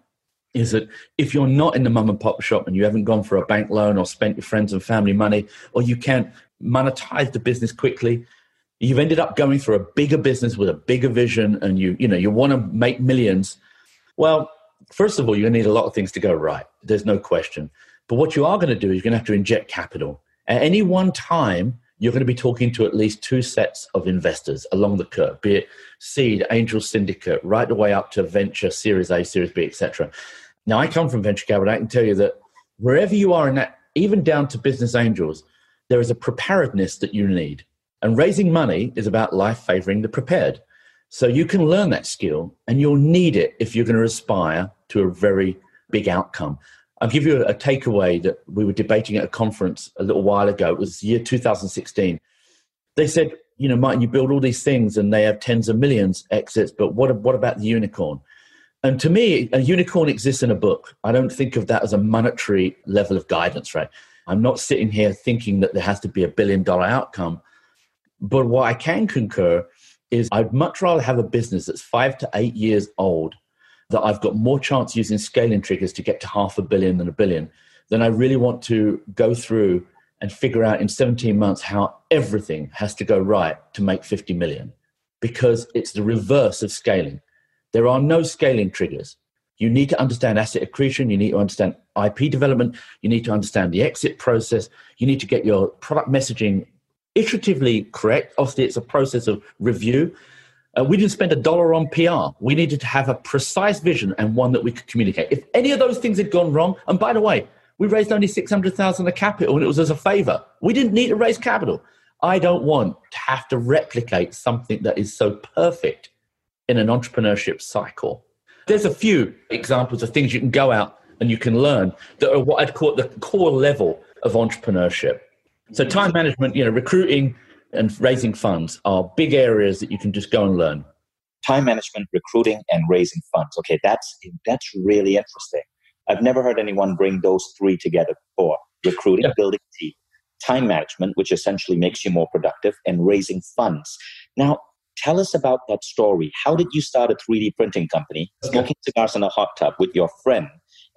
is that if you're not in the mum and pop shop and you haven't gone for a bank loan or spent your friends and family money, or you can't monetize the business quickly, you've ended up going for a bigger business with a bigger vision and you, you know, you want to make millions. Well, first of all, you're going to need a lot of things to go right. There's no question. But what you are going to do is you're going to have to inject capital. At any one time, you're going to be talking to at least two sets of investors along the curve, be it seed, angel syndicate, right the way up to venture, Series A, Series B, etc. Now, I come from venture capital. I can tell you that wherever you are in that, even down to business angels, there is a preparedness that you need. And raising money is about life favoring the prepared. So you can learn that skill and you'll need it if you're going to aspire to a very big outcome. I'll give you a, takeaway that we were debating at a conference a little while ago. It was year 2016. They said, you know, Martin, you build all these things and they have tens of millions exits, but what, what about the unicorn? And to me, a unicorn exists in a book. I don't think of that as a monetary level of guidance, right? I'm not sitting here thinking that there has to be a billion dollar outcome. But what I can concur is I'd much rather have a business that's five to eight years old that I've got more chance using scaling triggers to get to half a billion than a billion then I really want to go through and figure out in 17 months how everything has to go right to make 50 million because it's the reverse of scaling. There are no scaling triggers. You need to understand asset accretion. You need to understand IP development. You need to understand the exit process. You need to get your product messaging iteratively correct. Obviously, it's a process of review. Uh, we didn't spend a dollar on PR. We needed to have a precise vision and one that we could communicate. If any of those things had gone wrong, and by the way, we raised only 600,000 of capital and it was as a favor. We didn't need to raise capital. I don't want to have to replicate something that is so perfect in an entrepreneurship cycle. There's a few examples of things you can go out and you can learn that are what I'd call the core level of entrepreneurship. So time management, you know, recruiting and raising funds are big areas that you can just go and learn. Time management, recruiting, and raising funds. Okay, that's that's really interesting. I've never heard anyone bring those three together before. Recruiting, yeah. building team, time management, which essentially makes you more productive, and raising funds. Now, tell us about that story. How did you start a 3D printing company, okay. smoking cigars in a hot tub with your friend,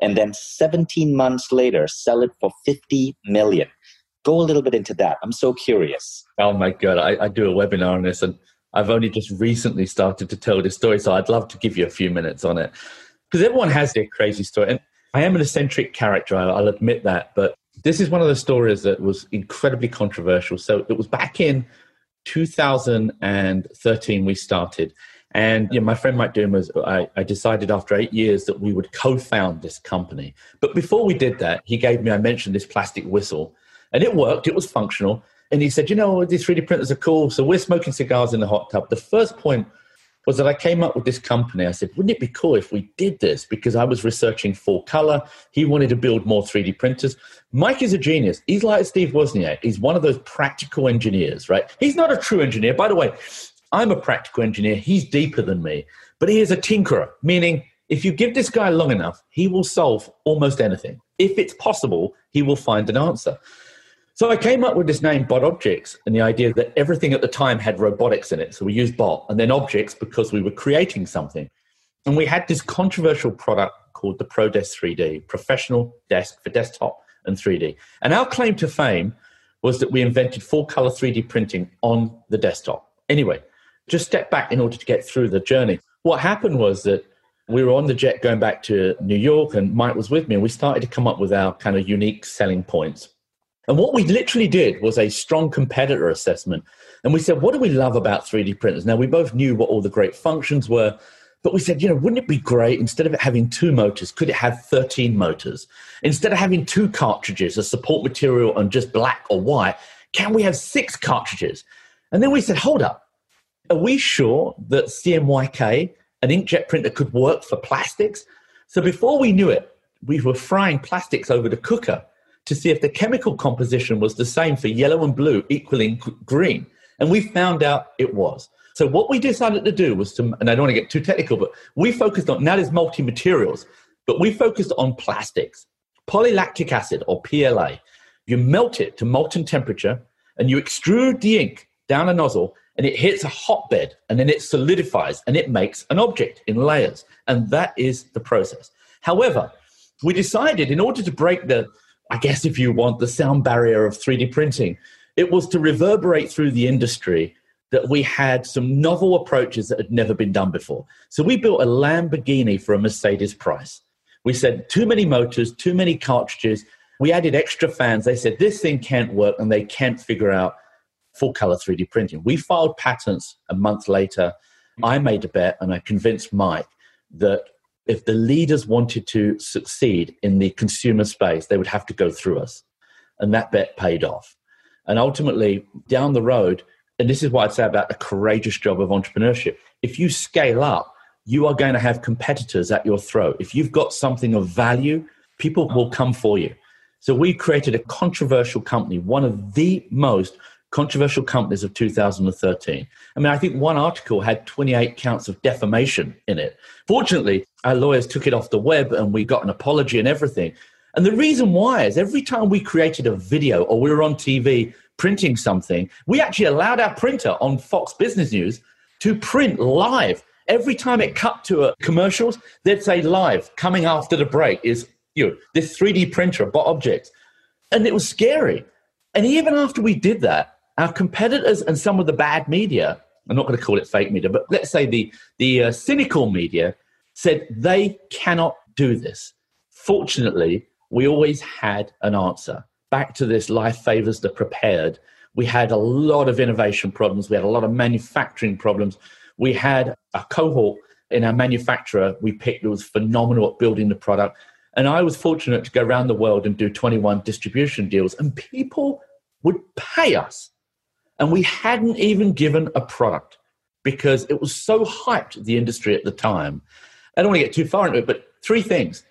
and then 17 months later sell it for 50 million? Go a little bit into that. I'm so curious. Oh my God. I, I do a webinar on this and I've only just recently started to tell this story. So I'd love to give you a few minutes on it because everyone has their crazy story. And I am an eccentric character, I'll admit that. But this is one of the stories that was incredibly controversial. So it was back in 2013 we started. And you know, my friend Mike Doom was, I, I, decided after eight years that we would co-found this company. But before we did that, he gave me, I mentioned this plastic whistle and it worked, it was functional. And he said, you know, these 3D printers are cool. So we're smoking cigars in the hot tub. The first point was that I came up with this company. I said, wouldn't it be cool if we did this? Because I was researching full color. He wanted to build more 3D printers. Mike is a genius. He's like Steve Wozniak. He's one of those practical engineers, right? He's not a true engineer. By the way, I'm a practical engineer. He's deeper than me, but he is a tinkerer, meaning if you give this guy long enough, he will solve almost anything. If it's possible, he will find an answer. So I came up with this name, Bot Objects, and the idea that everything at the time had robotics in it. So we used bot and then objects because we were creating something. And we had this controversial product called the ProDesk 3D, professional desk for desktop and 3D. And our claim to fame was that we invented full color 3D printing on the desktop. Anyway, just step back in order to get through the journey. What happened was that we were on the jet going back to New York, and Mike was with me, and we started to come up with our kind of unique selling points. And what we literally did was a strong competitor assessment. And we said, what do we love about 3D printers? Now, we both knew what all the great functions were, but we said, you know, wouldn't it be great instead of it having two motors, could it have 13 motors? Instead of having two cartridges, a support material and just black or white, can we have six cartridges? And then we said, hold up, are we sure that CMYK, an inkjet printer, could work for plastics? So before we knew it, we were frying plastics over the cooker to see if the chemical composition was the same for yellow and blue equaling green. And we found out it was. So what we decided to do was to, and I don't want to get too technical, but we focused on, now there's multi-materials, but we focused on plastics. Polylactic acid or PLA, you melt it to molten temperature and you extrude the ink down a nozzle and it hits a hotbed and then it solidifies and it makes an object in layers. And that is the process. However, we decided in order to break the I guess if you want, the sound barrier of 3D printing. It was to reverberate through the industry that we had some novel approaches that had never been done before. So we built a Lamborghini for a Mercedes price. We said too many motors, too many cartridges. We added extra fans. They said this thing can't work and they can't figure out full color 3D printing. We filed patents a month later. Mm. I made a bet and I convinced Mike that if the leaders wanted to succeed in the consumer space, they would have to go through us. And that bet paid off. And ultimately, down the road, and this is what I'd say about a courageous job of entrepreneurship. if you scale up, you are going to have competitors at your throat. If you've got something of value, people will come for you. So we created a controversial company, one of the most controversial companies of 2013. I mean, I think one article had 28 counts of defamation in it. Fortunately, our lawyers took it off the web and we got an apology and everything. And the reason why is every time we created a video or we were on TV printing something, we actually allowed our printer on Fox Business News to print live. Every time it cut to a commercials, they'd say live, coming after the break is you know, this 3D printer bot objects. And it was scary. And even after we did that, our competitors and some of the bad media, I'm not going to call it fake media, but let's say the, the uh, cynical media said they cannot do this. Fortunately, we always had an answer. Back to this life favors the prepared. We had a lot of innovation problems. We had a lot of manufacturing problems. We had a cohort in our manufacturer we picked that was phenomenal at building the product. And I was fortunate to go around the world and do 21 distribution deals, and people would pay us and we hadn't even given a product because it was so hyped, the industry at the time. I don't want to get too far into it, but three things.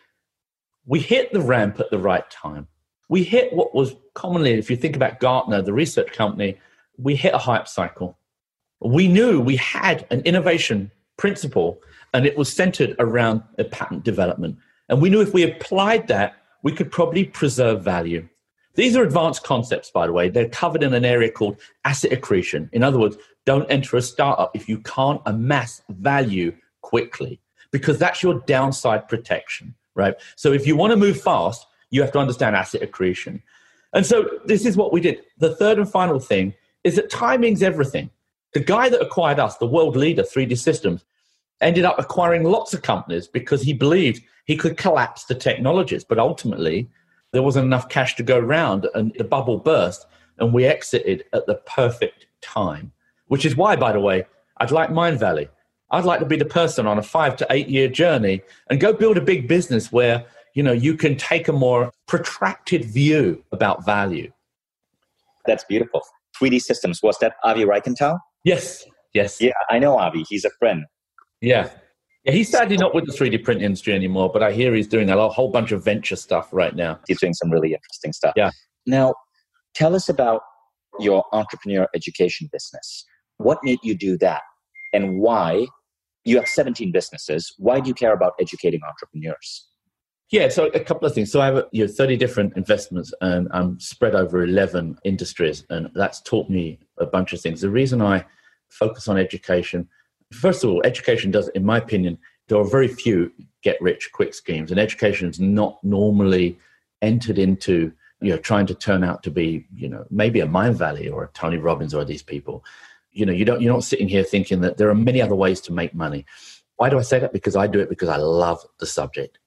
We hit the ramp at the right time. We hit what was commonly, if you think about Gartner, the research company, we hit a hype cycle. We knew we had an innovation principle and it was centered around a patent development. And we knew if we applied that, we could probably preserve value. These are advanced concepts, by the way. They're covered in an area called asset accretion. In other words, don't enter a startup if you can't amass value quickly, because that's your downside protection, right? So if you want to move fast, you have to understand asset accretion. And so this is what we did. The third and final thing is that timing's everything. The guy that acquired us, the world leader, 3D Systems, ended up acquiring lots of companies because he believed he could collapse the technologies. But ultimately, there wasn't enough cash to go around and the bubble burst and we exited at the perfect time. Which is why by the way i'd like Mindvalley i'd like to be the person on a five to eight year journey and go build a big business where you know you can take a more protracted view about value. That's beautiful. 3d systems. Was that avi reichental yes yes. Yeah i know avi. He's a friend. Yeah yeah, he's sadly not with the 3D print industry anymore, but I hear he's doing a whole bunch of venture stuff right now. He's doing some really interesting stuff. Yeah. Now, tell us about your entrepreneur education business. What made you do that? And why? You have 17 businesses. Why do you care about educating entrepreneurs? Yeah, so a couple of things. So I have you know 30 different investments and I'm spread over 11 industries and that's taught me a bunch of things. The reason I focus on education First of all, education does, in my opinion, there are very few get rich quick schemes, and education is not normally entered into you know trying to turn out to be you know maybe a Mindvalley or a Tony Robbins or these people. You know, you don't you're not sitting here thinking that there are many other ways to make money. Why do I say that? Because I do it because I love the subject.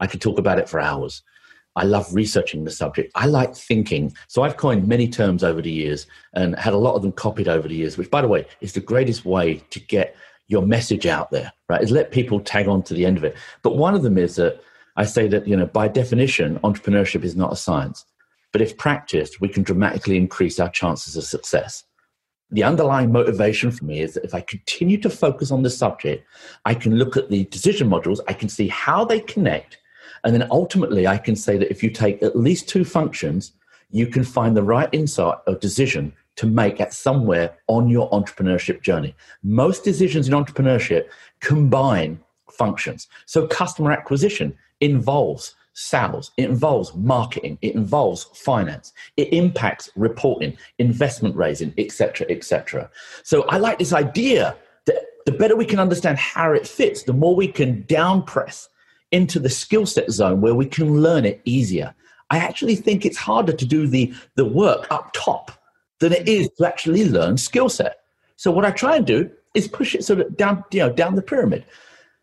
I could talk about it for hours. I love researching the subject. I like thinking. So I've coined many terms over the years and had a lot of them copied over the years, which, by the way, is the greatest way to get your message out there, right? Is let people tag on to the end of it. But one of them is that I say that, you know, by definition, entrepreneurship is not a science. But if practiced, we can dramatically increase our chances of success. The underlying motivation for me is that if I continue to focus on the subject, I can look at the decision modules, I can see how they connect, and then ultimately I can say that if you take at least two functions, you can find the right insight or decision to make at somewhere on your entrepreneurship journey. Most decisions in entrepreneurship combine functions. So customer acquisition involves sales, it involves marketing, it involves finance, it impacts reporting, investment raising, etc., etc. So I like this idea that the better we can understand how it fits, the more we can down press into the skill set zone where we can learn it easier. I actually think it's harder to do the, the work up top than it is to actually learn skill set. So what I try and do is push it sort of down, you know, down the pyramid.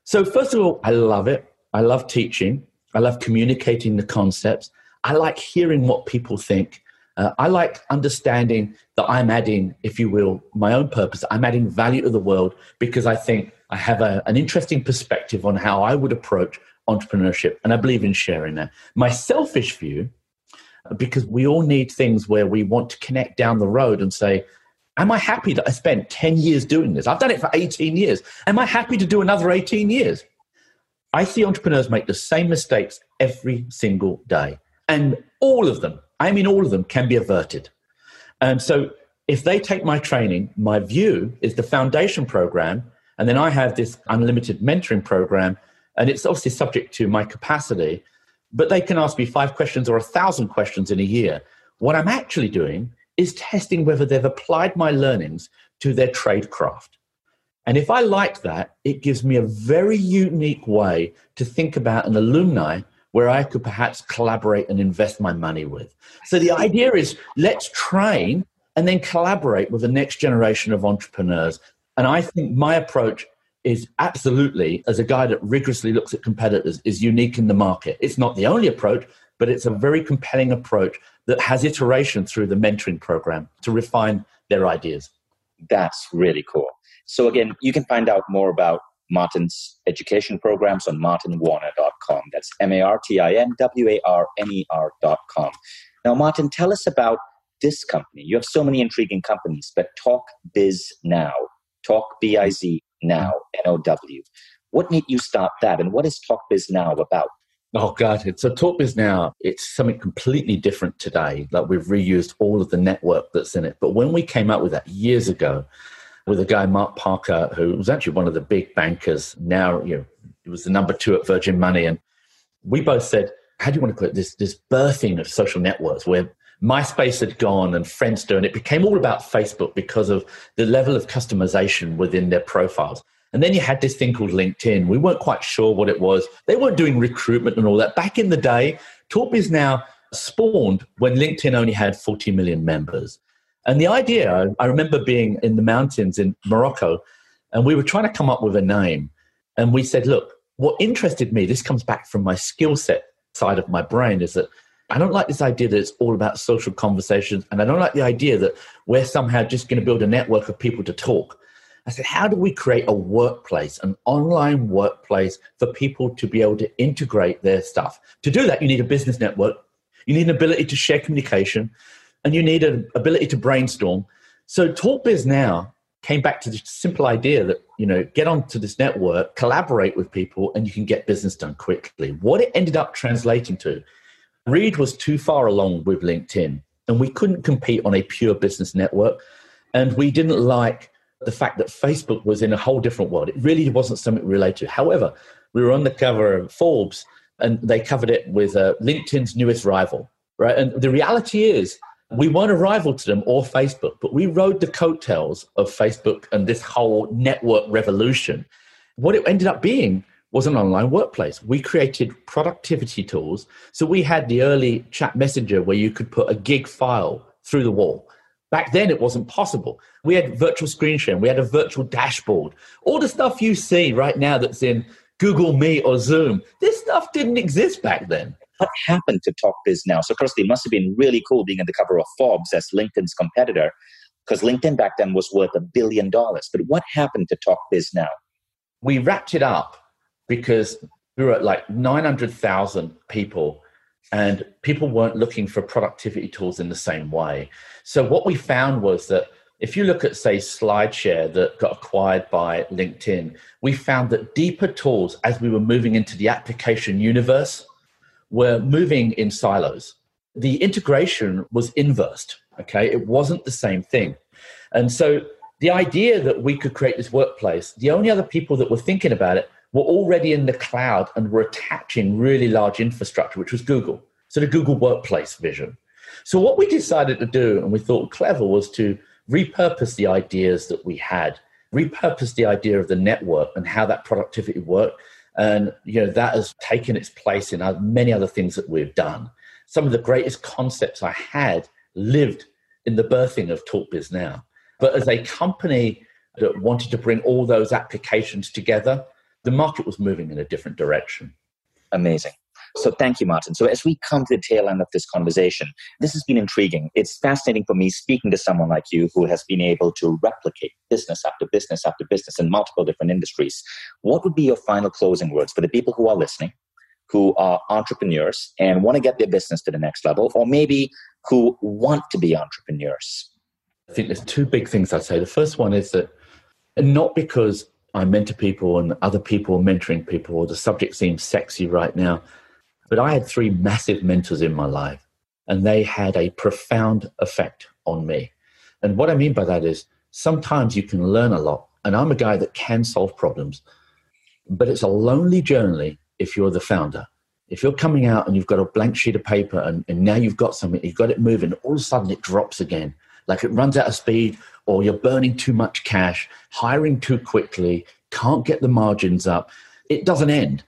So first of all, I love it. I love teaching. I love communicating the concepts. I like hearing what people think. Uh, I like understanding that I'm adding, if you will, my own purpose. I'm adding value to the world because I think I have a, an interesting perspective on how I would approach entrepreneurship, and I believe in sharing that. My selfish view because we all need things where we want to connect down the road and say, Am I happy that I spent 10 years doing this? I've done it for 18 years. Am I happy to do another 18 years? I see entrepreneurs make the same mistakes every single day. And all of them, I mean, all of them can be averted. And so if they take my training, my view is the foundation program, and then I have this unlimited mentoring program, and it's obviously subject to my capacity, but they can ask me five questions or a thousand questions in a year. What I'm actually doing is testing whether they've applied my learnings to their trade craft. And if I like that, it gives me a very unique way to think about an alumni where I could perhaps collaborate and invest my money with. So the idea is let's train and then collaborate with the next generation of entrepreneurs. And I think my approach is absolutely, as a guy that rigorously looks at competitors, is unique in the market. It's not the only approach, but it's a very compelling approach that has iteration through the mentoring program to refine their ideas. That's really cool. So, again, you can find out more about Martin's education programs on martinwarner.com. That's M A R T I N W A R N E R.com. Now, Martin, tell us about this company. You have so many intriguing companies, but Talk Biz Now, Talk B I Z Now, N O W. What made you start that, and what is Talk Biz Now about? Oh God! So TalkBiz now it's something completely different today. Like we've reused all of the network that's in it. But when we came up with that years ago, with a guy Mark Parker, who was actually one of the big bankers. Now you know he was the number two at Virgin Money, and we both said, "How do you want to call it this? This birthing of social networks where MySpace had gone and Friendster, and it became all about Facebook because of the level of customization within their profiles." And then you had this thing called LinkedIn. We weren't quite sure what it was. They weren't doing recruitment and all that. Back in the day, TalkBiz now spawned when LinkedIn only had 40 million members. And the idea, I remember being in the mountains in Morocco, and we were trying to come up with a name. And we said, look, what interested me, this comes back from my skill set side of my brain, is that I don't like this idea that it's all about social conversations. And I don't like the idea that we're somehow just going to build a network of people to talk. I said, how do we create a workplace, an online workplace for people to be able to integrate their stuff? To do that, you need a business network, you need an ability to share communication, and you need an ability to brainstorm. So TalkBiz now came back to the simple idea that, you know, get onto this network, collaborate with people, and you can get business done quickly. What it ended up translating to, Reid was too far along with LinkedIn, and we couldn't compete on a pure business network. And we didn't like the fact that Facebook was in a whole different world. It really wasn't something we related to. However, we were on the cover of Forbes and they covered it with uh, LinkedIn's newest rival, right? And the reality is, we weren't a rival to them or Facebook, but we rode the coattails of Facebook and this whole network revolution. What it ended up being was an online workplace. We created productivity tools. So we had the early chat messenger where you could put a gig file through the wall. Back then, it wasn't possible. We had virtual screen sharing, we had a virtual dashboard. All the stuff you see right now that's in Google Meet or Zoom, this stuff didn't exist back then. What happened to TalkBiz now? So, firstly, it must have been really cool being in the cover of Forbes as LinkedIn's competitor, because LinkedIn back then was worth a billion dollars. But what happened to TalkBiz now? We wrapped it up because we were at like 900,000 people and people weren't looking for productivity tools in the same way. So what we found was that if you look at say SlideShare that got acquired by LinkedIn, we found that deeper tools as we were moving into the application universe were moving in silos. The integration was inversed, okay? It wasn't the same thing. And so the idea that we could create this workplace, the only other people that were thinking about it were already in the cloud and were attaching really large infrastructure, which was Google. So the Google Workplace vision. So what we decided to do, and we thought clever, was to repurpose the ideas that we had, repurpose the idea of the network and how that productivity worked. And you know that has taken its place in many other things that we've done. Some of the greatest concepts I had lived in the birthing of TalkBiz now. But as a company that wanted to bring all those applications together, the market was moving in a different direction. Amazing. So thank you, Martin. So as we come to the tail end of this conversation, this has been intriguing. It's fascinating for me speaking to someone like you who has been able to replicate business after business after business in multiple different industries. What would be your final closing words for the people who are listening, who are entrepreneurs and want to get their business to the next level, or maybe who want to be entrepreneurs? I think there's two big things I'd say. The first one is that not because I mentor people and other people mentoring people or the subject seems sexy right now, but I had three massive mentors in my life and they had a profound effect on me. And what I mean by that is sometimes you can learn a lot. And I'm a guy that can solve problems, but it's a lonely journey if you're the founder. If you're coming out and you've got a blank sheet of paper and, and now you've got something, you've got it moving, all of a sudden it drops again. Like it runs out of speed, or you're burning too much cash, hiring too quickly, can't get the margins up. It doesn't end.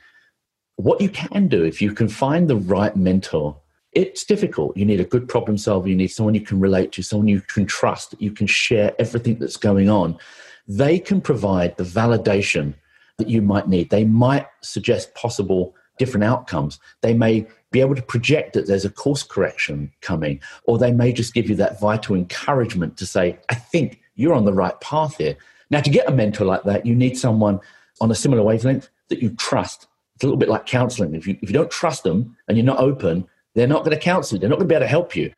What you can do if you can find the right mentor it's difficult. You need a good problem solver. You need someone you can relate to, someone you can trust, that you can share everything that's going on. They can provide the validation that you might need. They might suggest possible different outcomes. They may be able to project that there's a course correction coming, or they may just give you that vital encouragement to say, I think you're on the right path here. Now, to get a mentor like that, you need someone on a similar wavelength that you trust. It's a little bit like counseling. If you, if you don't trust them and you're not open, they're not going to counsel you. They're not going to be able to help you.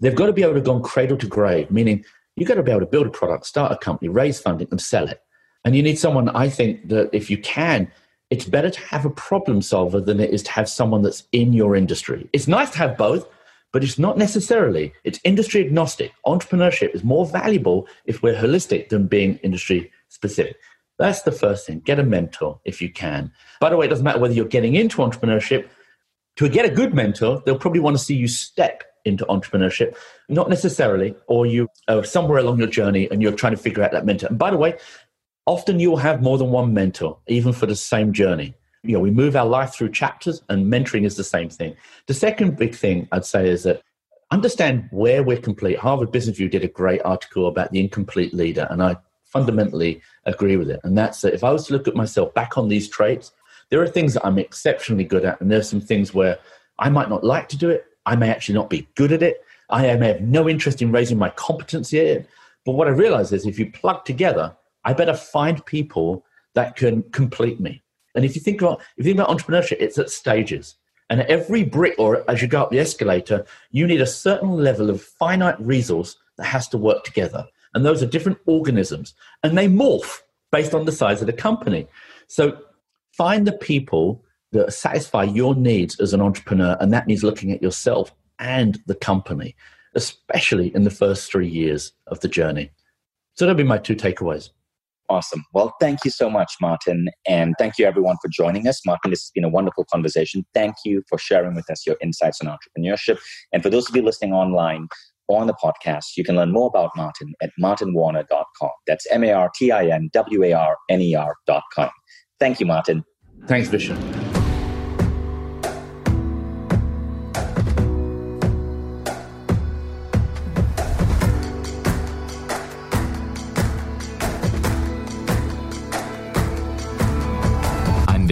They've got to be able to go on cradle to grave, meaning you've got to be able to build a product, start a company, raise funding, and sell it. And you need someone, I think, that if you can, it's better to have a problem solver than it is to have someone that's in your industry. It's nice to have both, but it's not necessarily. It's industry agnostic. Entrepreneurship is more valuable if we're holistic than being industry specific. That's the first thing. Get a mentor if you can. By the way, it doesn't matter whether you're getting into entrepreneurship to get a good mentor, they'll probably want to see you step into entrepreneurship, not necessarily, or you are somewhere along your journey and you're trying to figure out that mentor. And by the way, often you'll have more than one mentor, even for the same journey. You know, we move our life through chapters, and mentoring is the same thing. The second big thing I'd say is that understand where we're complete. Harvard Business Review did a great article about the incomplete leader, and I fundamentally agree with it. And that's that if I was to look at myself back on these traits, there are things that I'm exceptionally good at, and there's some things where I might not like to do it. I may actually not be good at it. I may have no interest in raising my competency in it. But what I realize is if you plug together, I better find people that can complete me. And if you think about if you think about entrepreneurship, it's at stages. And every brick or as you go up the escalator, you need a certain level of finite resource that has to work together. And those are different organisms. And they morph based on the size of the company. So find the people that satisfy your needs as an entrepreneur, and that means looking at yourself and the company, especially in the first three years of the journey. So that'll be my two takeaways. Awesome. Well, thank you so much, Martin. And thank you, everyone, for joining us. Martin, this has been a wonderful conversation. Thank you for sharing with us your insights on entrepreneurship. And for those of you listening online or on the podcast, you can learn more about Martin at martinwarner.com. That's M A R T I N W A R N E R.com. Thank you, Martin. Thanks, Vishen.